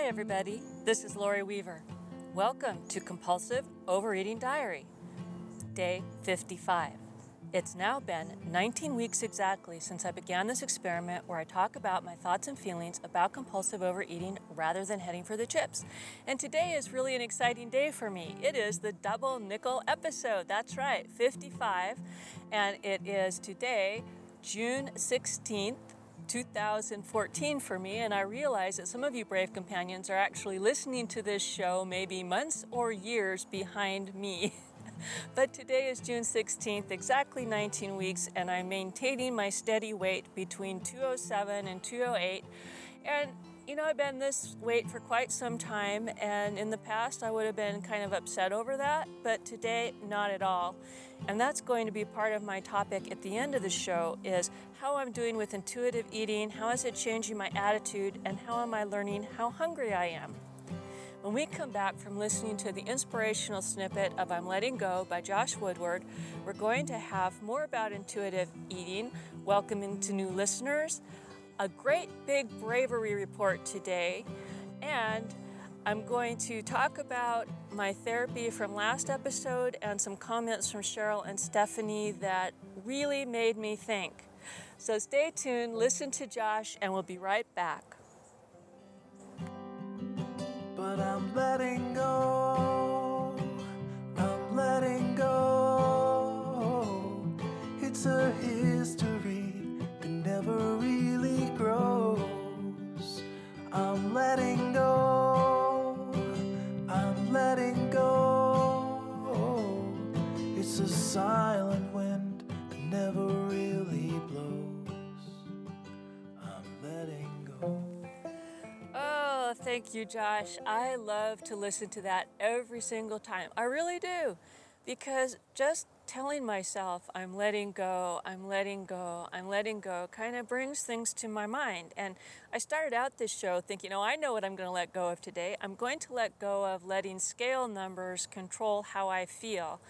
Hi, everybody. This is Lori Weaver. Welcome to Compulsive Overeating Diary, day 55. It's now been 19 weeks exactly since I began this experiment where I talk about my thoughts and feelings about compulsive overeating rather than heading for the chips. And today is really an exciting day for me. It is the double nickel episode. That's right, 55. And it is today, June 16th. 2014 for me, and I realize that some of you brave companions are actually listening to this show maybe months or years behind me. but today is June 16th, exactly 19 weeks, and I'm maintaining my steady weight between 207 and 208. And you know, I've been this weight for quite some time, and in the past I would have been kind of upset over that, but today, not at all. And that's going to be part of my topic at the end of the show is how I'm doing with intuitive eating, how is it changing my attitude, and how am I learning how hungry I am. When we come back from listening to the inspirational snippet of I'm Letting Go by Josh Woodward, we're going to have more about intuitive eating, welcoming to new listeners, a great big bravery report today, and I'm going to talk about my therapy from last episode and some comments from Cheryl and Stephanie that really made me think. So stay tuned, listen to Josh, and we'll be right back. But I'm letting go, silent wind that never really blows. I'm letting go. Oh, thank you, Josh. I love to listen to that every single time. I really do. Because just telling myself I'm letting go, I'm letting go, I'm letting go kind of brings things to my mind. And I started out this show thinking, oh, I know what I'm going to let go of today. I'm going to let go of letting scale numbers control how I feel.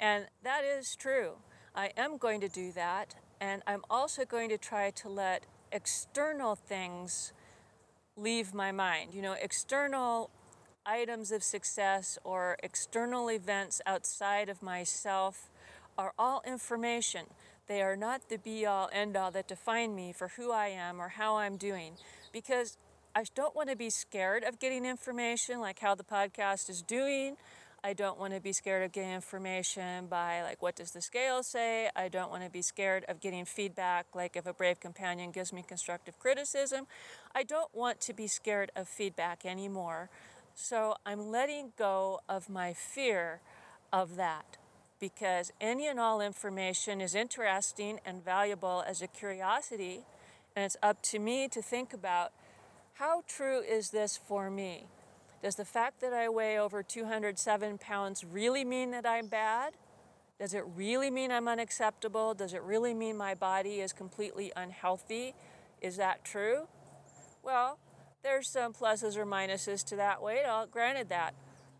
And that is true. I am going to do that. And I'm also going to try to let external things leave my mind. You know, external items of success or external events outside of myself are all information. They are not the be all end all that define me for who I am or how I'm doing. Because I don't want to be scared of getting information like how the podcast is doing. I don't want to be scared of getting information by like what does the scale say? I don't want to be scared of getting feedback like if a brave companion gives me constructive criticism. I don't want to be scared of feedback anymore. So I'm letting go of my fear of that because any and all information is interesting and valuable as a curiosity, and it's up to me to think about how true is this for me? Does the fact that I weigh over 207 pounds really mean that I'm bad? Does it really mean I'm unacceptable? Does it really mean my body is completely unhealthy? Is that true? Well, there's some pluses or minuses to that weight, I'll granted that.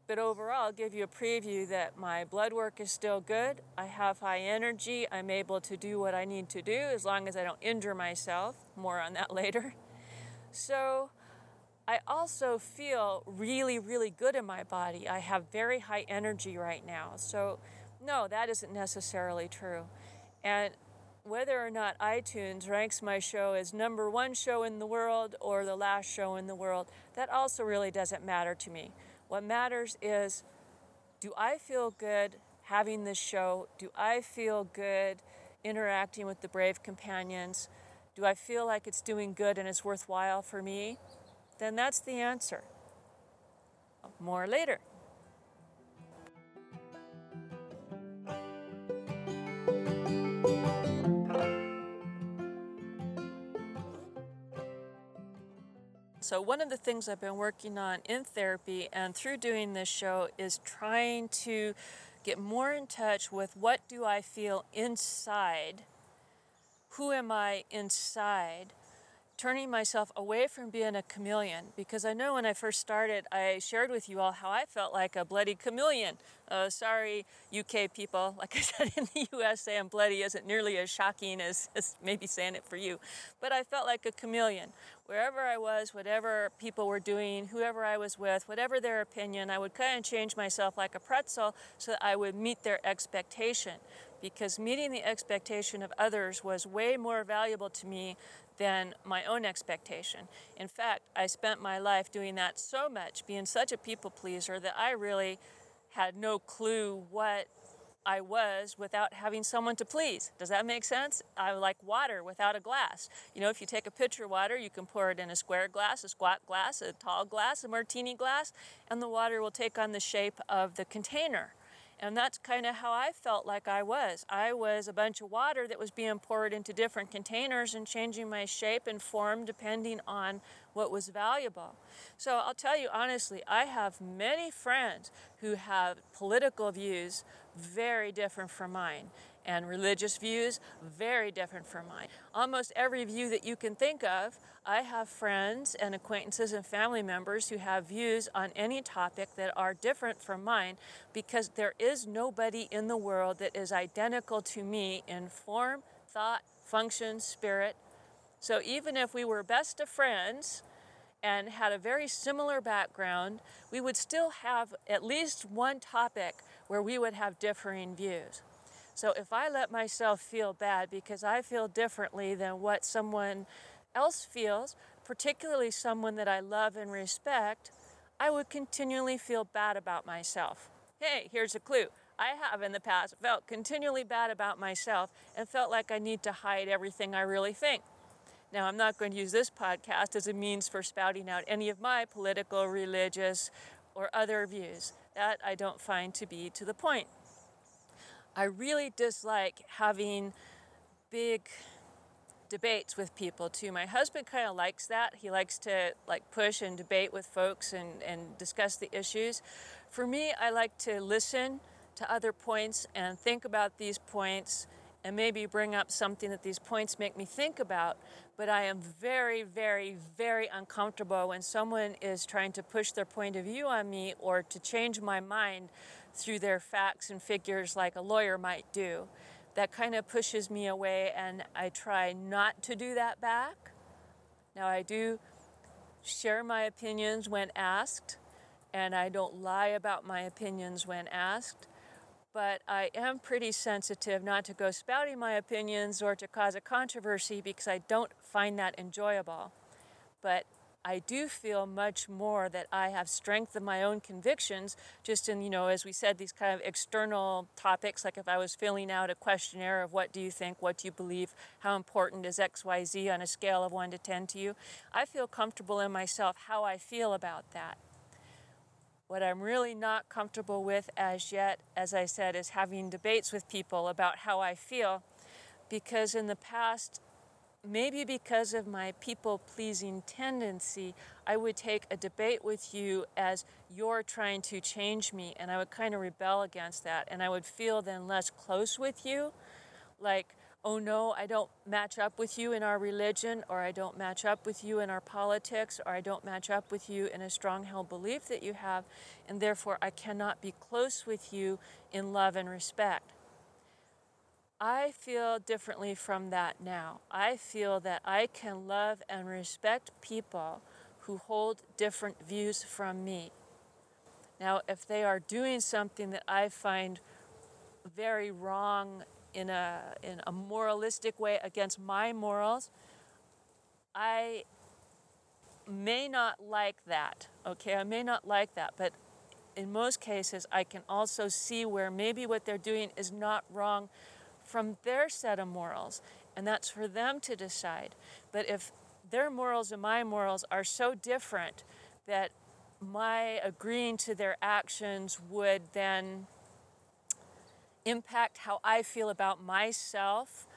But overall, I'll give you a preview that my blood work is still good. I have high energy. I'm able to do what I need to do as long as I don't injure myself. More on that later. So, I also feel really, really good in my body. I have very high energy right now. So, no, that isn't necessarily true. And whether or not iTunes ranks my show as number one show in the world or the last show in the world, that also really doesn't matter to me. What matters is do I feel good having this show? Do I feel good interacting with the brave companions? Do I feel like it's doing good and it's worthwhile for me? Then that's the answer. More later. So, one of the things I've been working on in therapy and through doing this show is trying to get more in touch with what do I feel inside? Who am I inside? Turning myself away from being a chameleon because I know when I first started, I shared with you all how I felt like a bloody chameleon. Uh, sorry, UK people. Like I said, in the US, saying bloody isn't nearly as shocking as, as maybe saying it for you. But I felt like a chameleon wherever I was, whatever people were doing, whoever I was with, whatever their opinion, I would kind of change myself like a pretzel so that I would meet their expectation. Because meeting the expectation of others was way more valuable to me than my own expectation. In fact, I spent my life doing that so much, being such a people pleaser, that I really had no clue what I was without having someone to please. Does that make sense? I like water without a glass. You know, if you take a pitcher of water, you can pour it in a square glass, a squat glass, a tall glass, a martini glass, and the water will take on the shape of the container. And that's kind of how I felt like I was. I was a bunch of water that was being poured into different containers and changing my shape and form depending on what was valuable. So I'll tell you honestly, I have many friends who have political views very different from mine and religious views very different from mine. Almost every view that you can think of, I have friends and acquaintances and family members who have views on any topic that are different from mine because there is nobody in the world that is identical to me in form, thought, function, spirit. So even if we were best of friends, and had a very similar background, we would still have at least one topic where we would have differing views. So if I let myself feel bad because I feel differently than what someone else feels, particularly someone that I love and respect, I would continually feel bad about myself. Hey, here's a clue. I have in the past felt continually bad about myself and felt like I need to hide everything I really think. Now, I'm not going to use this podcast as a means for spouting out any of my political, religious, or other views. That I don't find to be to the point. I really dislike having big debates with people too. My husband kind of likes that. He likes to like push and debate with folks and, and discuss the issues. For me, I like to listen to other points and think about these points and maybe bring up something that these points make me think about. But I am very, very, very uncomfortable when someone is trying to push their point of view on me or to change my mind through their facts and figures like a lawyer might do. That kind of pushes me away, and I try not to do that back. Now, I do share my opinions when asked, and I don't lie about my opinions when asked, but I am pretty sensitive not to go spouting my opinions or to cause a controversy because I don't find that enjoyable. But I do feel much more that I have strength of my own convictions, just in, you know, as we said, these kind of external topics, like if I was filling out a questionnaire of what do you think, what do you believe, how important is XYZ on a scale of 1 to 10 to you, I feel comfortable in myself how I feel about that. What I'm really not comfortable with as yet, as I said, is having debates with people about how I feel, because in the past, maybe because of my people pleasing tendency, I would take a debate with you as you're trying to change me, and I would kind of rebel against that, and I would feel then less close with you. Like, oh no, I don't match up with you in our religion, or I don't match up with you in our politics, or I don't match up with you in a strong held belief that you have, and therefore I cannot be close with you in love and respect. I feel differently from that now. I feel that I can love and respect people who hold different views from me. Now, if they are doing something that I find very wrong in a, in a moralistic way against my morals, I may not like that. Okay, I may not like that, but in most cases, I can also see where maybe what they're doing is not wrong from their set of morals, and that's for them to decide. But if their morals and my morals are so different that my agreeing to their actions would then impact how I feel about myself,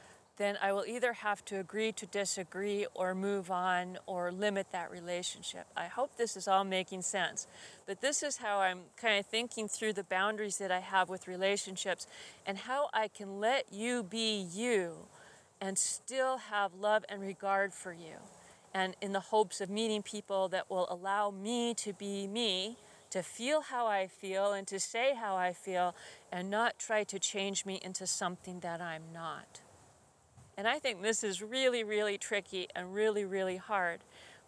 then I will either have to agree to disagree or move on or limit that relationship. I hope this is all making sense. But this is how I'm kind of thinking through the boundaries that I have with relationships and how I can let you be you and still have love and regard for you. And in the hopes of meeting people that will allow me to be me, to feel how I feel and to say how I feel, and not try to change me into something that I'm not. And I think this is really, really tricky and really, really hard.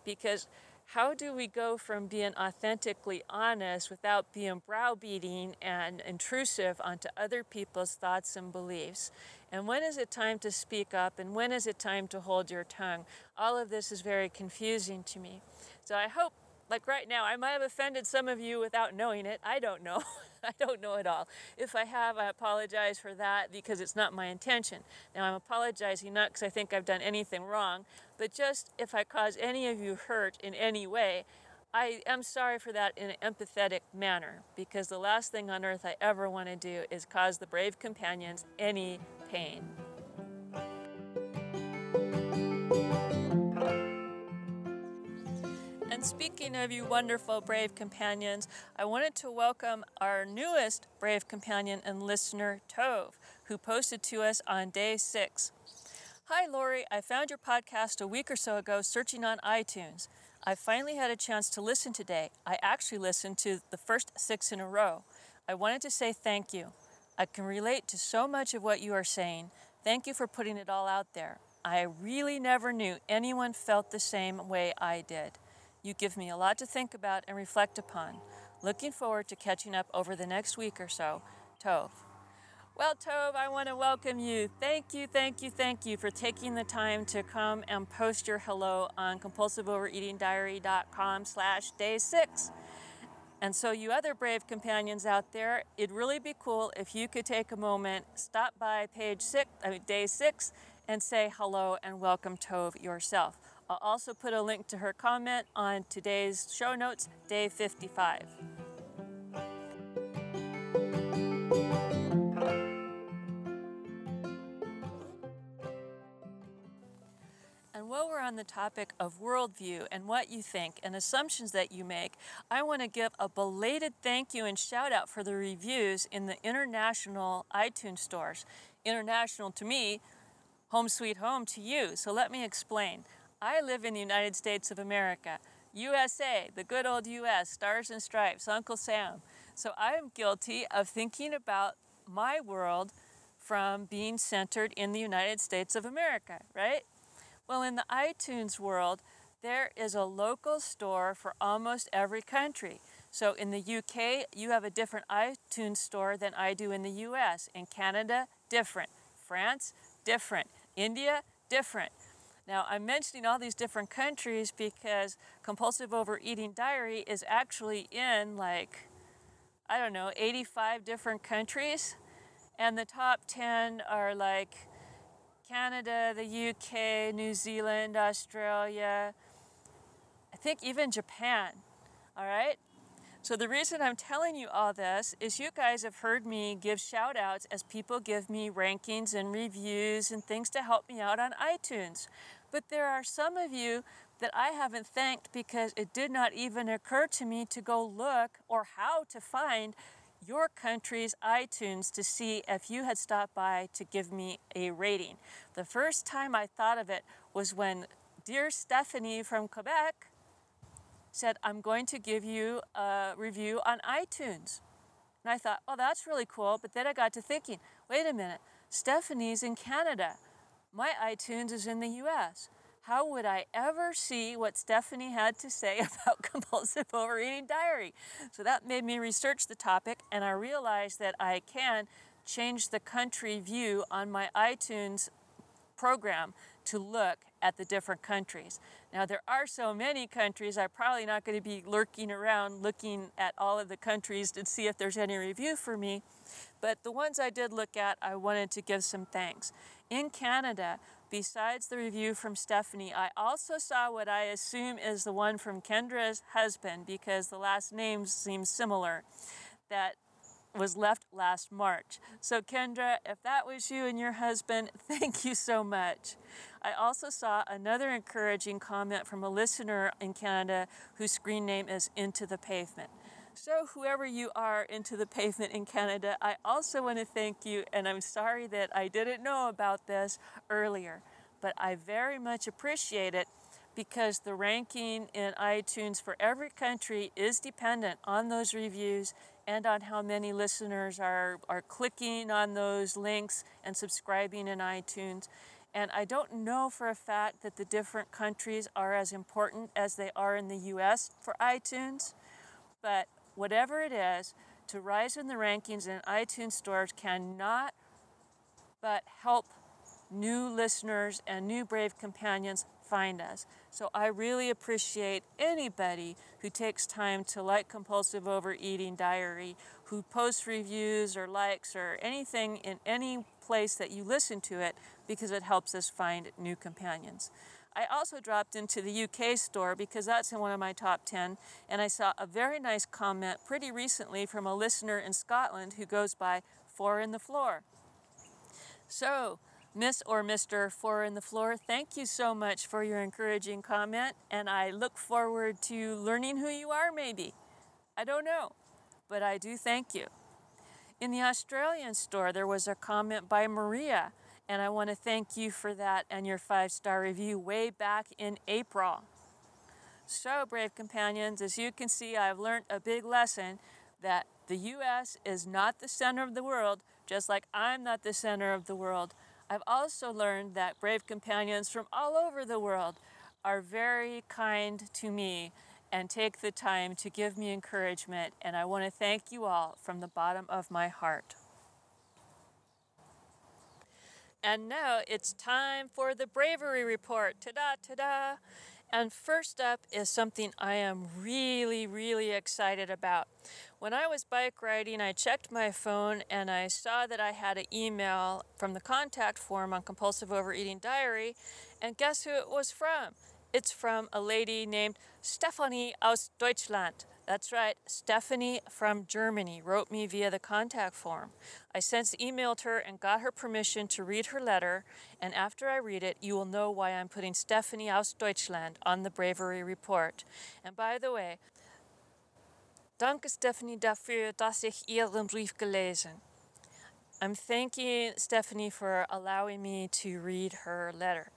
because how do we go from being authentically honest without being browbeating and intrusive onto other people's thoughts and beliefs? And when is it time to speak up and when is it time to hold your tongue? All of this is very confusing to me. So I hope, like right now, I might have offended some of you without knowing it. I don't know. I don't know it all. If I have, I apologize for that because it's not my intention. Now, I'm apologizing not because I think I've done anything wrong, but just if I cause any of you hurt in any way, I am sorry for that in an empathetic manner because the last thing on earth I ever want to do is cause the brave companions any pain. And speaking of you wonderful brave companions, I wanted to welcome our newest brave companion and listener, Tove, who posted to us on day six. Hi, Lori. I found your podcast a week or so ago searching on iTunes. I finally had a chance to listen today. I actually listened to the first six in a row. I wanted to say thank you. I can relate to so much of what you are saying. Thank you for putting it all out there. I really never knew anyone felt the same way I did. You give me a lot to think about and reflect upon. Looking forward to catching up over the next week or so. Tove. Well, Tove, I want to welcome you. Thank you, thank you, thank you for taking the time to come and post your hello on compulsiveovereatingdiary.com slash day six. And so, you other brave companions out there, it'd really be cool if you could take a moment, stop by page six, I mean, day six, and say hello and welcome Tove yourself. I'll also put a link to her comment on today's show notes, day 55. And while we're on the topic of worldview and what you think and assumptions that you make, I want to give a belated thank you and shout out for the reviews in the international iTunes stores. International to me, home sweet home to you. So let me explain. I live in the United States of America, USA, the good old US, stars and stripes, Uncle Sam. So I am guilty of thinking about my world from being centered in the United States of America, right? Well, in the iTunes world, there is a local store for almost every country. So in the UK, you have a different iTunes store than I do in the US. In Canada, different. France, different. India, different. Now, I'm mentioning all these different countries because Compulsive Overeating Diary is actually in like, I don't know, 85 different countries. And the top 10 are like Canada, the UK, New Zealand, Australia, I think even Japan. All right? So, the reason I'm telling you all this is you guys have heard me give shout outs as people give me rankings and reviews and things to help me out on iTunes. But there are some of you that I haven't thanked because it did not even occur to me to go look or how to find your country's iTunes to see if you had stopped by to give me a rating. The first time I thought of it was when dear Stephanie from Quebec said, I'm going to give you a review on iTunes. And I thought, oh, that's really cool. But then I got to thinking, wait a minute, Stephanie's in Canada. My iTunes is in the US. How would I ever see what Stephanie had to say about compulsive overeating diary? So that made me research the topic, and I realized that I can change the country view on my iTunes program to look at the different countries. Now, there are so many countries, I'm probably not going to be lurking around looking at all of the countries to see if there's any review for me. But the ones I did look at, I wanted to give some thanks. In Canada, besides the review from Stephanie, I also saw what I assume is the one from Kendra's husband because the last names seem similar. That was left last March. So, Kendra, if that was you and your husband, thank you so much. I also saw another encouraging comment from a listener in Canada whose screen name is Into the Pavement. So, whoever you are into the pavement in Canada, I also want to thank you, and I'm sorry that I didn't know about this earlier, but I very much appreciate it because the ranking in iTunes for every country is dependent on those reviews and on how many listeners are, are clicking on those links and subscribing in iTunes. And I don't know for a fact that the different countries are as important as they are in the US for iTunes, but whatever it is, to rise in the rankings in iTunes stores cannot but help new listeners and new brave companions find us. So I really appreciate anybody who takes time to like Compulsive Overeating Diary, who posts reviews or likes or anything in any place that you listen to it because it helps us find new companions. I also dropped into the UK store because that's in one of my top 10, and I saw a very nice comment pretty recently from a listener in Scotland who goes by Four in the Floor. So, Miss or Mr. Four in the Floor, thank you so much for your encouraging comment, and I look forward to learning who you are, maybe. I don't know, but I do thank you. In the Australian store, there was a comment by Maria, and I want to thank you for that and your five star review way back in April. So, brave companions, as you can see, I've learned a big lesson that the U.S. is not the center of the world, just like I'm not the center of the world. I've also learned that brave companions from all over the world are very kind to me and take the time to give me encouragement, and I want to thank you all from the bottom of my heart. And now it's time for the bravery report. Ta da, ta da. And first up is something I am really, really excited about. When I was bike riding, I checked my phone and I saw that I had an email from the contact form on Compulsive Overeating Diary. And guess who it was from? It's from a lady named Stephanie aus Deutschland. That's right, Stephanie from Germany wrote me via the contact form. I since emailed her and got her permission to read her letter, and after I read it, you will know why I'm putting Stephanie aus Deutschland on the bravery report. And by the way, danke Stephanie dafür, dass ich Ihren Brief gelesen. I'm thanking Stephanie for allowing me to read her letter.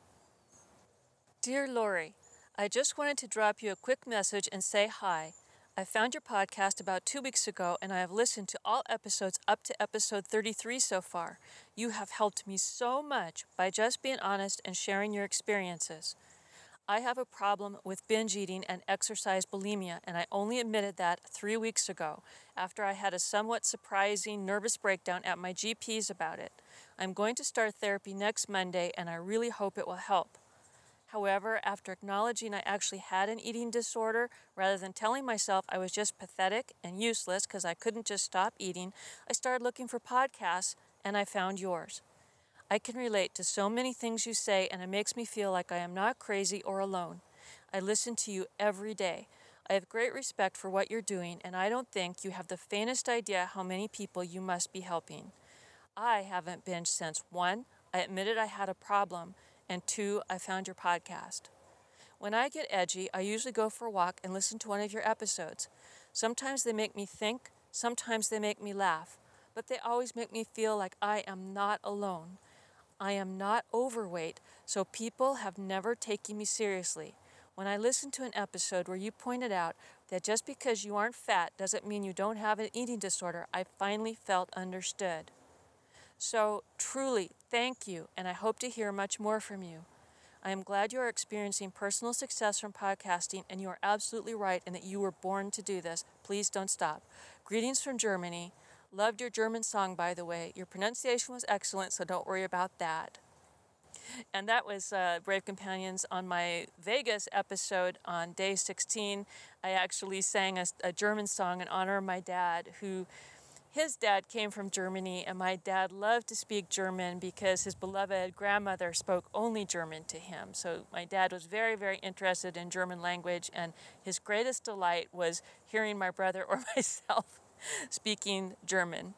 Dear Lori, I just wanted to drop you a quick message and say hi. I found your podcast about two weeks ago and I have listened to all episodes up to episode 33 so far. You have helped me so much by just being honest and sharing your experiences. I have a problem with binge eating and exercise bulimia, and I only admitted that three weeks ago after I had a somewhat surprising nervous breakdown at my GP's about it. I'm going to start therapy next Monday, and I really hope it will help. However, after acknowledging I actually had an eating disorder, rather than telling myself I was just pathetic and useless because I couldn't just stop eating, I started looking for podcasts and I found yours. I can relate to so many things you say, and it makes me feel like I am not crazy or alone. I listen to you every day. I have great respect for what you're doing, and I don't think you have the faintest idea how many people you must be helping. I haven't binged since one, I admitted I had a problem, and two, I found your podcast. When I get edgy, I usually go for a walk and listen to one of your episodes. Sometimes they make me think, sometimes they make me laugh, but they always make me feel like I am not alone. I am not overweight, so people have never taken me seriously. When I listened to an episode where you pointed out that just because you aren't fat doesn't mean you don't have an eating disorder, I finally felt understood. So, truly, thank you, and I hope to hear much more from you. I am glad you are experiencing personal success from podcasting, and you are absolutely right in that you were born to do this. Please don't stop. Greetings from Germany. Loved your German song, by the way. Your pronunciation was excellent, so don't worry about that. And that was uh, Brave Companions on my Vegas episode on day 16. I actually sang a, a German song in honor of my dad, who his dad came from Germany, and my dad loved to speak German because his beloved grandmother spoke only German to him. So my dad was very, very interested in German language, and his greatest delight was hearing my brother or myself speaking German.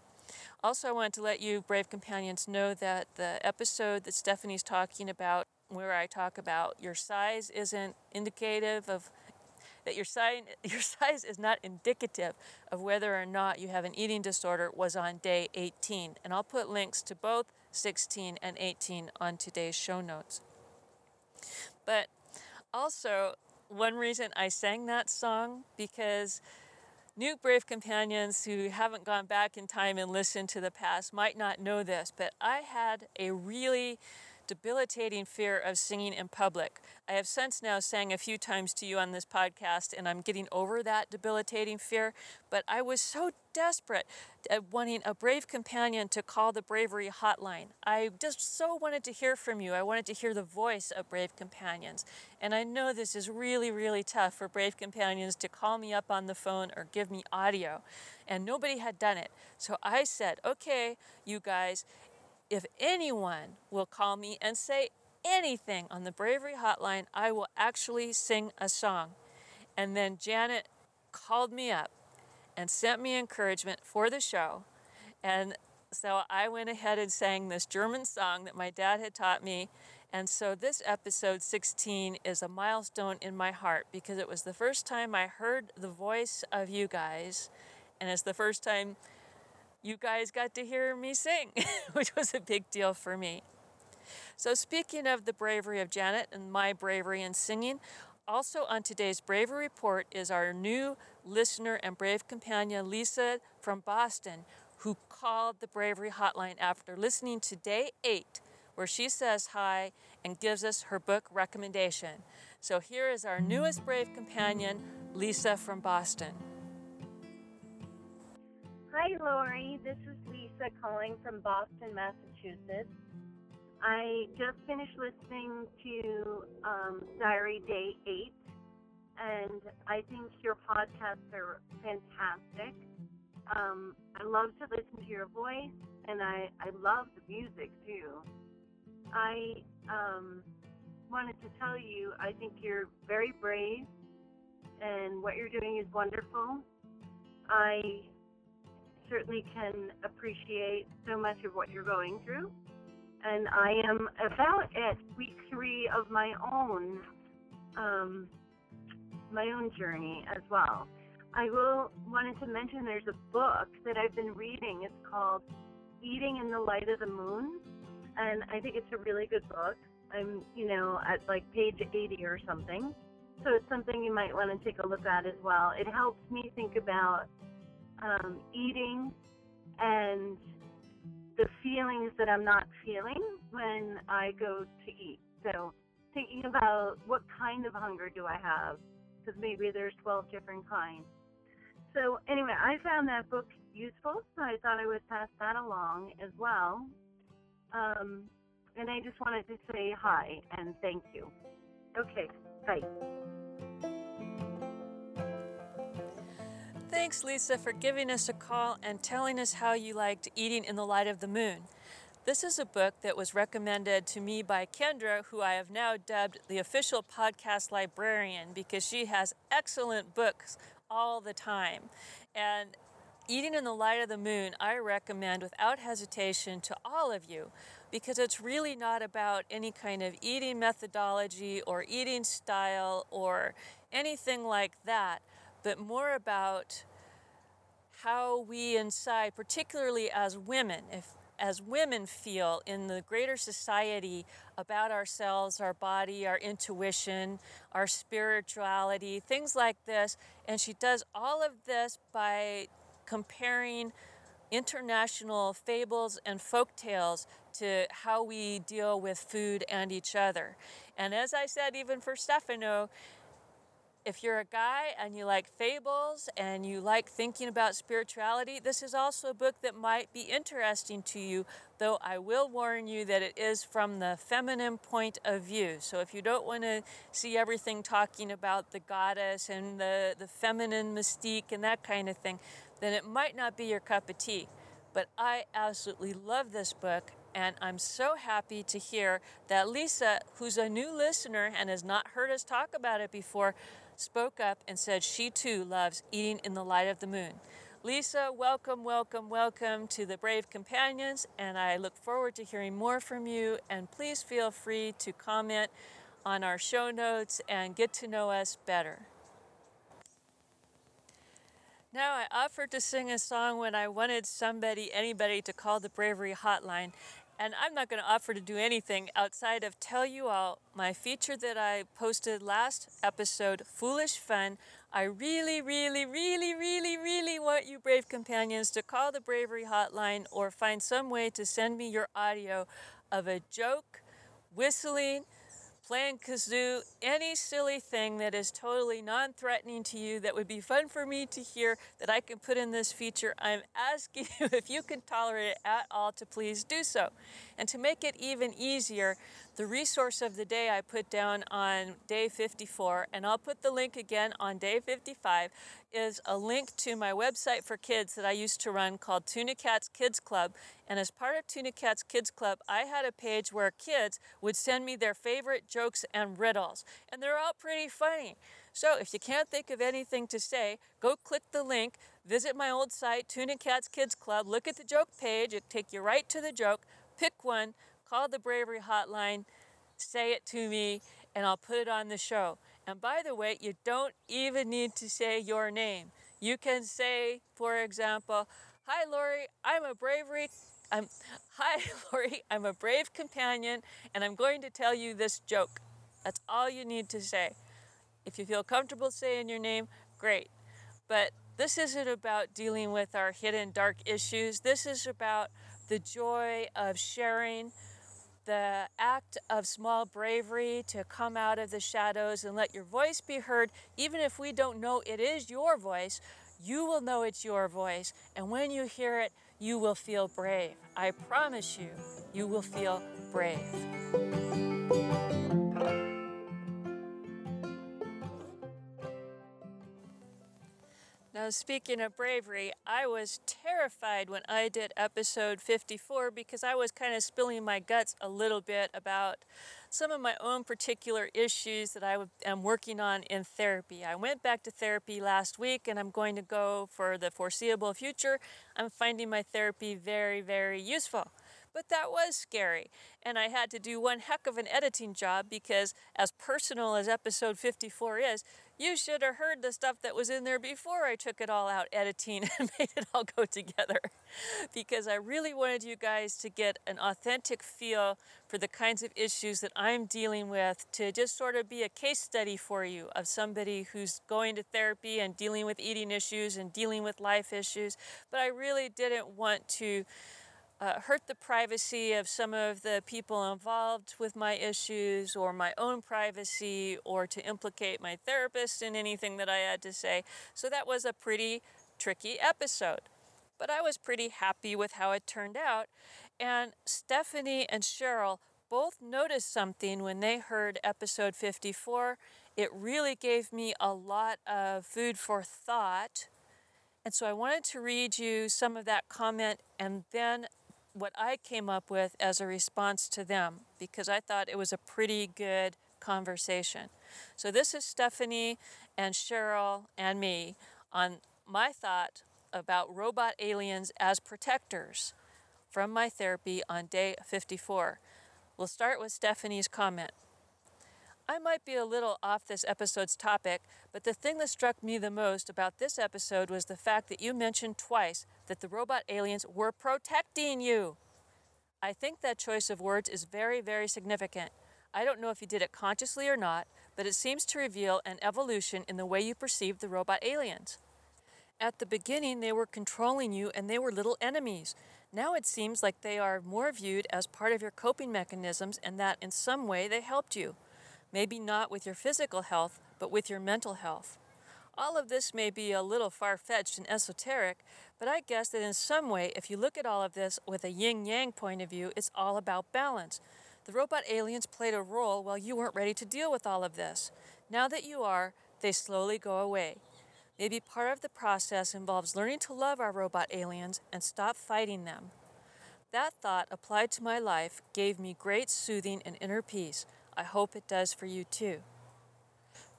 Also, I wanted to let you, brave companions, know that the episode that Stephanie's talking about, where I talk about your size isn't indicative of that your size, your size is not indicative of whether or not you have an eating disorder was on day 18. And I'll put links to both 16 and 18 on today's show notes. But also, one reason I sang that song because new brave companions who haven't gone back in time and listened to the past might not know this, but I had a really debilitating fear of singing in public. I have since now sang a few times to you on this podcast, and I'm getting over that debilitating fear. But I was so desperate at wanting a brave companion to call the bravery hotline. I just so wanted to hear from you. I wanted to hear the voice of brave companions. And I know this is really, really tough for brave companions to call me up on the phone or give me audio. And nobody had done it. So I said, okay, you guys, if anyone will call me and say anything on the Bravery Hotline, I will actually sing a song. And then Janet called me up and sent me encouragement for the show. And so I went ahead and sang this German song that my dad had taught me. And so this episode 16 is a milestone in my heart because it was the first time I heard the voice of you guys. And it's the first time you guys got to hear me sing, which was a big deal for me. So, speaking of the bravery of Janet and my bravery in singing, also on today's Bravery Report is our new listener and brave companion, Lisa from Boston, who called the Bravery Hotline after listening to day eight, where she says hi and gives us her book recommendation. So, here is our newest brave companion, Lisa from Boston. Hi, Lori. This is Lisa calling from Boston, Massachusetts. I just finished listening to um, Diary Day 8, and I think your podcasts are fantastic. Um, I love to listen to your voice, and I, I love the music too. I um, wanted to tell you, I think you're very brave, and what you're doing is wonderful. I certainly can appreciate so much of what you're going through. And I am about at week three of my own um, my own journey as well. I will wanted to mention there's a book that I've been reading. It's called Eating in the Light of the Moon, and I think it's a really good book. I'm you know at like page 80 or something, so it's something you might want to take a look at as well. It helps me think about um, eating and the feelings that I'm not feeling when I go to eat. So thinking about what kind of hunger do I have, because maybe there's 12 different kinds. So anyway, I found that book useful, so I thought I would pass that along as well. Um, and I just wanted to say hi and thank you. Okay, bye. Thanks, Lisa, for giving us a call and telling us how you liked Eating in the Light of the Moon. This is a book that was recommended to me by Kendra, who I have now dubbed the official podcast librarian because she has excellent books all the time. And Eating in the Light of the Moon, I recommend without hesitation to all of you because it's really not about any kind of eating methodology or eating style or anything like that but more about how we inside, particularly as women, if as women feel in the greater society about ourselves, our body, our intuition, our spirituality, things like this. And she does all of this by comparing international fables and folk tales to how we deal with food and each other. And as I said, even for Stefano, if you're a guy and you like fables and you like thinking about spirituality, this is also a book that might be interesting to you, though I will warn you that it is from the feminine point of view. So if you don't want to see everything talking about the goddess and the, the feminine mystique and that kind of thing, then it might not be your cup of tea. But I absolutely love this book and I'm so happy to hear that Lisa, who's a new listener and has not heard us talk about it before, spoke up and said she too loves eating in the light of the moon. Lisa, welcome, welcome, welcome to the Brave Companions, and I look forward to hearing more from you. And please feel free to comment on our show notes and get to know us better. Now, I offered to sing a song when I wanted somebody, anybody, to call the Bravery Hotline, and I'm not going to offer to do anything outside of tell you all my feature that I posted last episode, Foolish Fun. I really, really, really, really, really want you, brave companions, to call the Bravery Hotline or find some way to send me your audio of a joke whistling, playing kazoo, any silly thing that is totally non threatening to you that would be fun for me to hear that I can put in this feature, I'm asking you if you can tolerate it at all to please do so. And to make it even easier, the resource of the day I put down on day 54, and I'll put the link again on day 55, is a link to my website for kids that I used to run called Tuna Cats Kids Club. And as part of Tuna Cats Kids Club, I had a page where kids would send me their favorite jokes and riddles. And they're all pretty funny. So if you can't think of anything to say, go click the link, visit my old site, Tuna Cats Kids Club, look at the joke page, it'll take you right to the joke, pick one, call the Bravery Hotline, say it to me, and I'll put it on the show. And by the way, you don't even need to say your name. You can say, for example, Hi Lori, I'm a bravery I'm Hi Lori, I'm a brave companion and I'm going to tell you this joke. That's all you need to say. If you feel comfortable saying your name, great. But this isn't about dealing with our hidden dark issues. This is about the joy of sharing the act of small bravery to come out of the shadows and let your voice be heard, even if we don't know it is your voice, you will know it's your voice. And when you hear it, you will feel brave. I promise you, you will feel brave. Speaking of bravery, I was terrified when I did episode 54 because I was kind of spilling my guts a little bit about some of my own particular issues that I am working on in therapy. I went back to therapy last week and I'm going to go for the foreseeable future. I'm finding my therapy very, very useful. But that was scary. And I had to do one heck of an editing job because, as personal as episode 54 is, you should have heard the stuff that was in there before I took it all out editing and made it all go together. because I really wanted you guys to get an authentic feel for the kinds of issues that I'm dealing with, to just sort of be a case study for you of somebody who's going to therapy and dealing with eating issues and dealing with life issues. But I really didn't want to uh, hurt the privacy of some of the people involved with my issues or my own privacy or to implicate my therapist in anything that I had to say. So that was a pretty tricky episode. But I was pretty happy with how it turned out. And Stephanie and Cheryl both noticed something when they heard episode 54. It really gave me a lot of food for thought. And so I wanted to read you some of that comment and then what I came up with as a response to them because I thought it was a pretty good conversation. So, this is Stephanie and Cheryl and me on my thought about robot aliens as protectors from my therapy on day 54. We'll start with Stephanie's comment. I might be a little off this episode's topic, but the thing that struck me the most about this episode was the fact that you mentioned twice that the robot aliens were protecting you. I think that choice of words is very, very significant. I don't know if you did it consciously or not, but it seems to reveal an evolution in the way you perceive the robot aliens. At the beginning, they were controlling you and they were little enemies. Now it seems like they are more viewed as part of your coping mechanisms and that in some way they helped you. Maybe not with your physical health, but with your mental health. All of this may be a little far fetched and esoteric, but I guess that in some way, if you look at all of this with a yin yang point of view, it's all about balance. The robot aliens played a role while you weren't ready to deal with all of this. Now that you are, they slowly go away. Maybe part of the process involves learning to love our robot aliens and stop fighting them. That thought applied to my life gave me great soothing and inner peace. I hope it does for you too.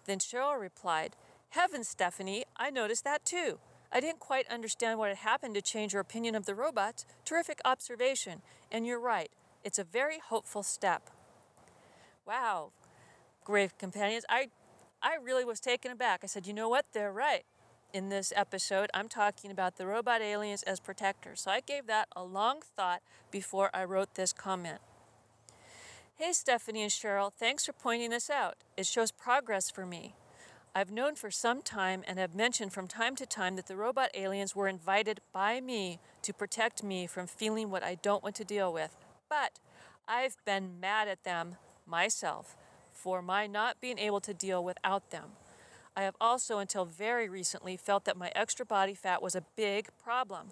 Then Cheryl replied, Heavens, Stephanie, I noticed that too. I didn't quite understand what had happened to change your opinion of the robots. Terrific observation, and you're right. It's a very hopeful step. Wow, grave companions. I, I really was taken aback. I said, you know what? They're right. In this episode, I'm talking about the robot aliens as protectors. So I gave that a long thought before I wrote this comment. Hey, Stephanie and Cheryl, thanks for pointing this out. It shows progress for me. I've known for some time and have mentioned from time to time that the robot aliens were invited by me to protect me from feeling what I don't want to deal with. But I've been mad at them, myself, for my not being able to deal without them. I have also, until very recently, felt that my extra body fat was a big problem.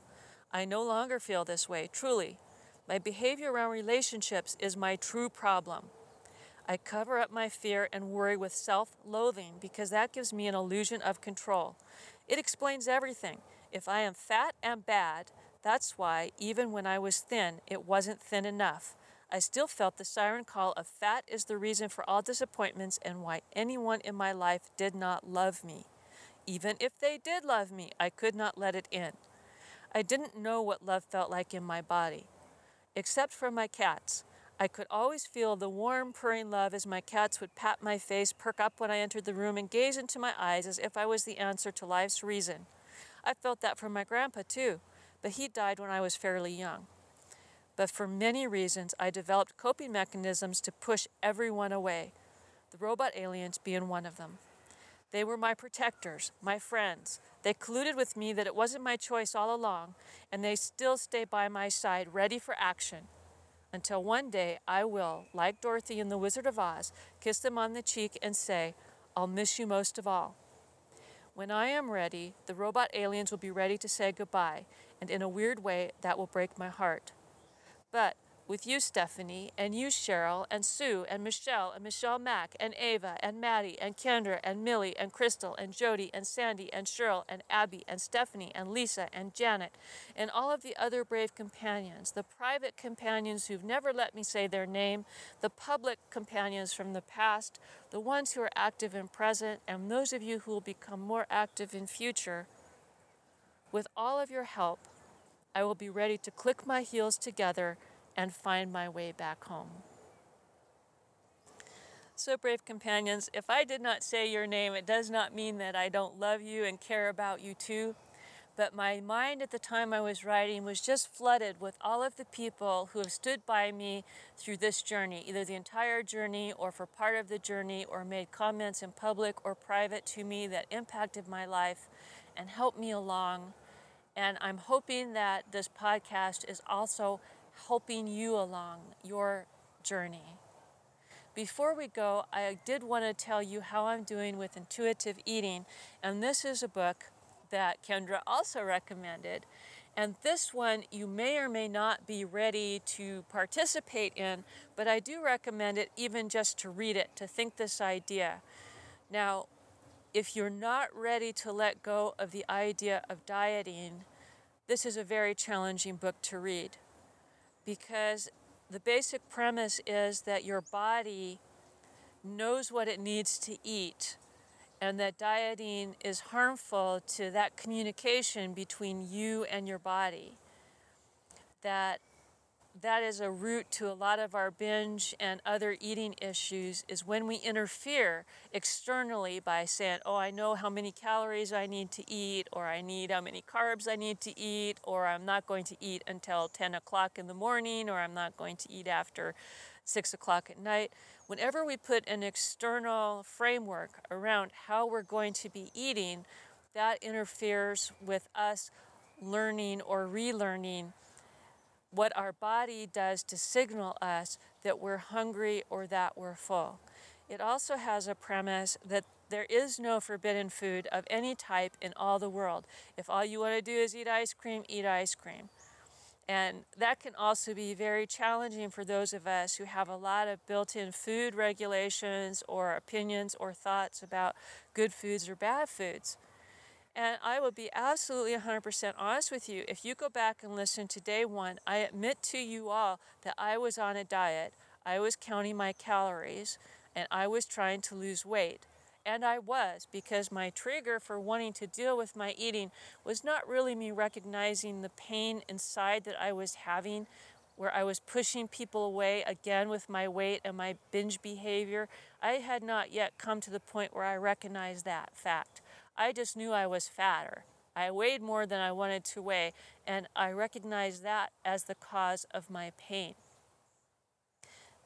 I no longer feel this way, truly. My behavior around relationships is my true problem. I cover up my fear and worry with self loathing because that gives me an illusion of control. It explains everything. If I am fat and bad, that's why, even when I was thin, it wasn't thin enough. I still felt the siren call of fat is the reason for all disappointments and why anyone in my life did not love me. Even if they did love me, I could not let it in. I didn't know what love felt like in my body. Except for my cats. I could always feel the warm, purring love as my cats would pat my face, perk up when I entered the room, and gaze into my eyes as if I was the answer to life's reason. I felt that from my grandpa, too, but he died when I was fairly young. But for many reasons, I developed coping mechanisms to push everyone away, the robot aliens being one of them. They were my protectors, my friends. They colluded with me that it wasn't my choice all along, and they still stay by my side, ready for action. Until one day I will, like Dorothy in The Wizard of Oz, kiss them on the cheek and say, I'll miss you most of all. When I am ready, the robot aliens will be ready to say goodbye, and in a weird way, that will break my heart. But with you, Stephanie, and you, Cheryl, and Sue, and Michelle, and Michelle Mack, and Ava, and Maddie, and Kendra, and Millie, and Crystal, and Jody, and Sandy, and Cheryl, and Abby, and Stephanie, and Lisa, and Janet, and all of the other brave companions, the private companions who've never let me say their name, the public companions from the past, the ones who are active and present, and those of you who will become more active in future. With all of your help, I will be ready to click my heels together and find my way back home. So, brave companions, if I did not say your name, it does not mean that I don't love you and care about you too. But my mind at the time I was writing was just flooded with all of the people who have stood by me through this journey, either the entire journey or for part of the journey, or made comments in public or private to me that impacted my life and helped me along. And I'm hoping that this podcast is also helping you along your journey. Before we go, I did want to tell you how I'm doing with intuitive eating, and this is a book that Kendra also recommended. And this one you may or may not be ready to participate in, but I do recommend it even just to read it, to think this idea. Now, if you're not ready to let go of the idea of dieting, this is a very challenging book to read because the basic premise is that your body knows what it needs to eat and that dieting is harmful to that communication between you and your body. That that is a root to a lot of our binge and other eating issues is when we interfere externally by saying, Oh, I know how many calories I need to eat, or I need how many carbs I need to eat, or I'm not going to eat until 10 o'clock in the morning, or I'm not going to eat after 6 o'clock at night. Whenever we put an external framework around how we're going to be eating, that interferes with us learning or relearning what our body does to signal us that we're hungry or that we're full. It also has a premise that there is no forbidden food of any type in all the world. If all you want to do is eat ice cream, eat ice cream. And that can also be very challenging for those of us who have a lot of built in food regulations or opinions or thoughts about good foods or bad foods. And I will be absolutely 100% honest with you. If you go back and listen to day one, I admit to you all that I was on a diet. I was counting my calories and I was trying to lose weight. And I was because my trigger for wanting to deal with my eating was not really me recognizing the pain inside that I was having, where I was pushing people away again with my weight and my binge behavior. I had not yet come to the point where I recognized that fact. I just knew I was fatter. I weighed more than I wanted to weigh, and I recognized that as the cause of my pain.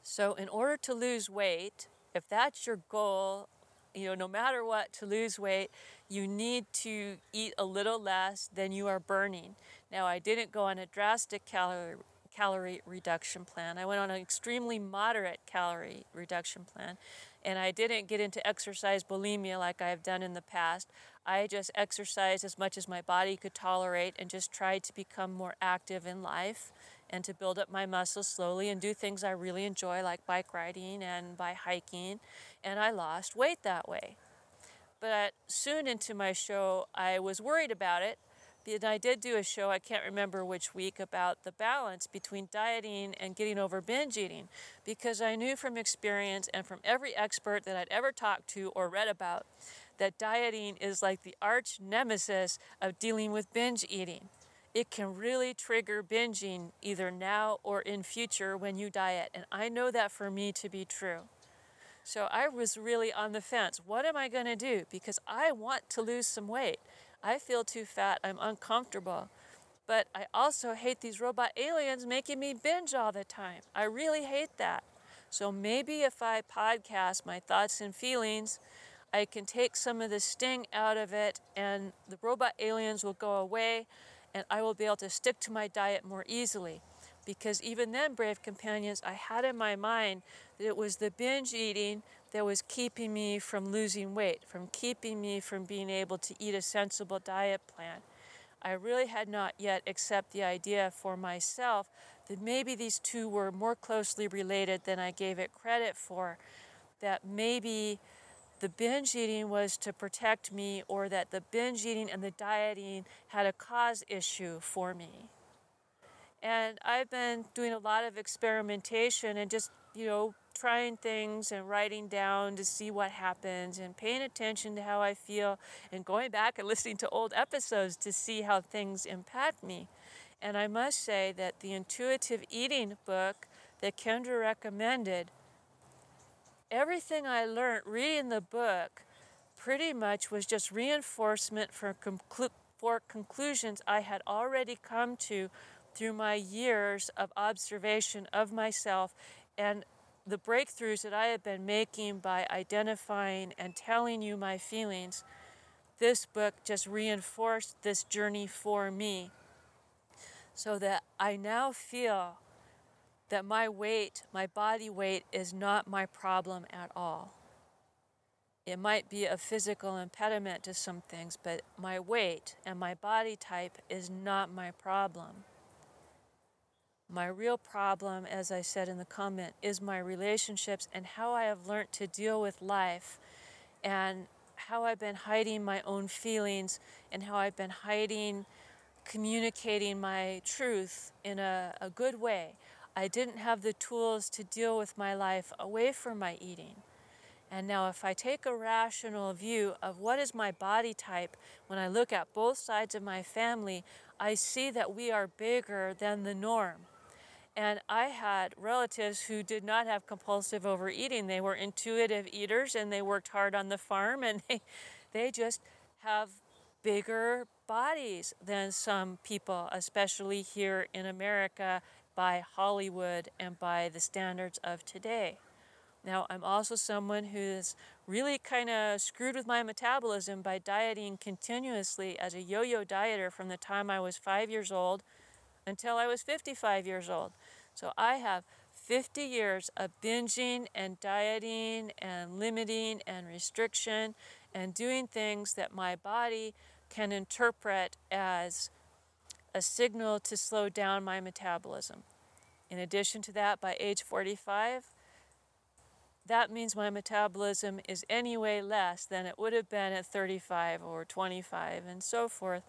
So, in order to lose weight, if that's your goal, you know, no matter what, to lose weight, you need to eat a little less than you are burning. Now, I didn't go on a drastic calorie calorie reduction plan. I went on an extremely moderate calorie reduction plan, and I didn't get into exercise bulimia like I've done in the past. I just exercised as much as my body could tolerate and just tried to become more active in life and to build up my muscles slowly and do things I really enjoy, like bike riding and by hiking. And I lost weight that way. But soon into my show, I was worried about it. And I did do a show, I can't remember which week, about the balance between dieting and getting over binge eating. Because I knew from experience and from every expert that I'd ever talked to or read about that dieting is like the arch nemesis of dealing with binge eating it can really trigger binging either now or in future when you diet. And I know that for me to be true. So I was really on the fence. What am I going to do? Because I want to lose some weight. I feel too fat. I'm uncomfortable. But I also hate these robot aliens making me binge all the time. I really hate that. So maybe if I podcast my thoughts and feelings, I can take some of the sting out of it and the robot aliens will go away and I will be able to stick to my diet more easily. Because even then, brave companions, I had in my mind that it was the binge eating that was keeping me from losing weight, from keeping me from being able to eat a sensible diet plan. I really had not yet accepted the idea for myself that maybe these two were more closely related than I gave it credit for. That maybe the binge eating was to protect me or that the binge eating and the dieting had a cause issue for me. And I've been doing a lot of experimentation and just, you know, trying things and writing down to see what happens and paying attention to how I feel and going back and listening to old episodes to see how things impact me. And I must say that the intuitive eating book that Kendra recommended everything I learned reading the book pretty much was just reinforcement for, conclu- for conclusions I had already come to through my years of observation of myself and the breakthroughs that I have been making by identifying and telling you my feelings. This book just reinforced this journey for me so that I now feel that my weight, my body weight, is not my problem at all. It might be a physical impediment to some things, but my weight and my body type is not my problem. My real problem, as I said in the comment, is my relationships and how I have learned to deal with life and how I've been hiding my own feelings and how I've been hiding communicating my truth in a, a good way. I didn't have the tools to deal with my life away from my eating. And now, if I take a rational view of what is my body type, when I look at both sides of my family, I see that we are bigger than the norm. And I had relatives who did not have compulsive overeating. They were intuitive eaters and they worked hard on the farm and they, they just have bigger bodies than some people, especially here in America by Hollywood and by the standards of today. Now, I'm also someone who's really kind of screwed with my metabolism by dieting continuously as a yo yo dieter from the time I was five years old until I was 55 years old. So I have 50 years of binging and dieting and limiting and restriction and doing things that my body can interpret as a signal to slow down my metabolism. In addition to that, by age 45, that means my metabolism is anyway less than it would have been at 35 or 25 and so forth.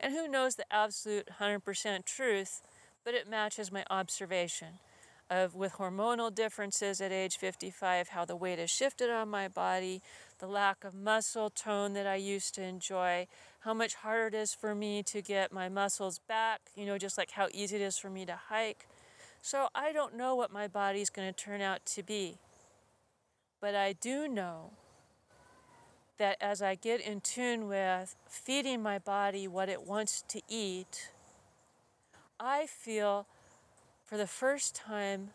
And who knows the absolute 100% truth, but it matches my observation of with hormonal differences at age 55, how the weight has shifted on my body, the lack of muscle tone that I used to enjoy, how much harder it is for me to get my muscles back, you know, just like how easy it is for me to hike. So I don't know what my body's going to turn out to be. But I do know that as I get in tune with feeding my body what it wants to eat, I feel for the first time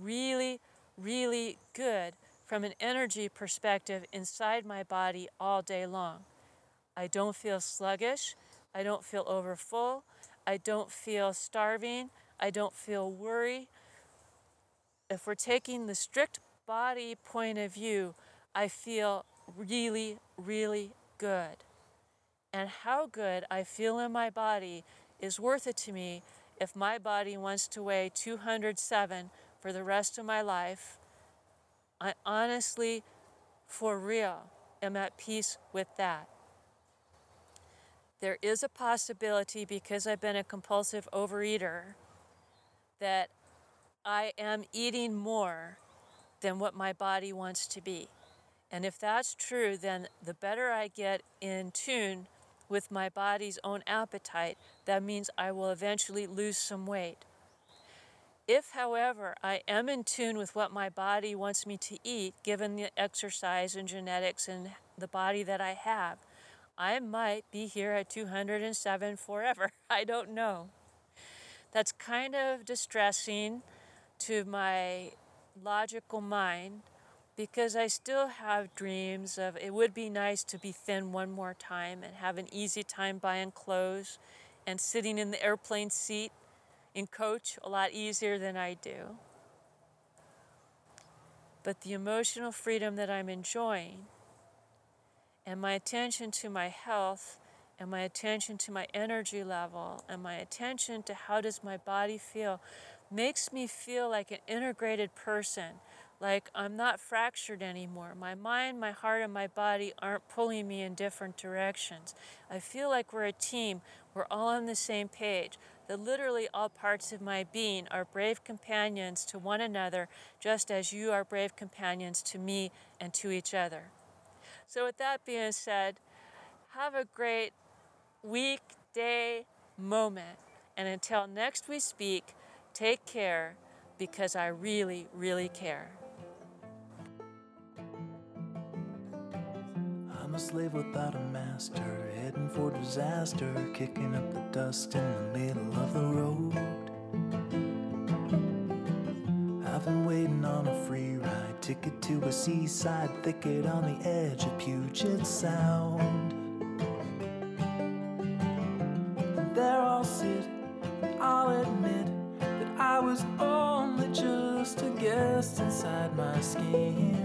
really, really good from an energy perspective inside my body all day long. I don't feel sluggish. I don't feel overfull. I don't feel starving. I don't feel worry. If we're taking the strict body point of view, I feel really, really good. And how good I feel in my body is worth it to me if my body wants to weigh 207 for the rest of my life. I honestly, for real, am at peace with that. There is a possibility, because I've been a compulsive overeater, that I am eating more than what my body wants to be. And if that's true, then the better I get in tune with my body's own appetite, that means I will eventually lose some weight. If, however, I am in tune with what my body wants me to eat, given the exercise and genetics and the body that I have, I might be here at 207 forever. I don't know. That's kind of distressing to my logical mind because I still have dreams of it would be nice to be thin one more time and have an easy time buying clothes and sitting in the airplane seat in coach a lot easier than I do. But the emotional freedom that I'm enjoying and my attention to my health and my attention to my energy level and my attention to how does my body feel makes me feel like an integrated person like I'm not fractured anymore. My mind, my heart, and my body aren't pulling me in different directions. I feel like we're a team. We're all on the same page. That literally all parts of my being are brave companions to one another, just as you are brave companions to me and to each other. So, with that being said, have a great week, day, moment. And until next we speak, take care because I really, really care. A slave without a master, heading for disaster, kicking up the dust in the middle of the road. I've been waiting on a free ride, ticket to a seaside thicket on the edge of Puget Sound. And there I'll sit, and I'll admit that I was only just a guest inside my skin.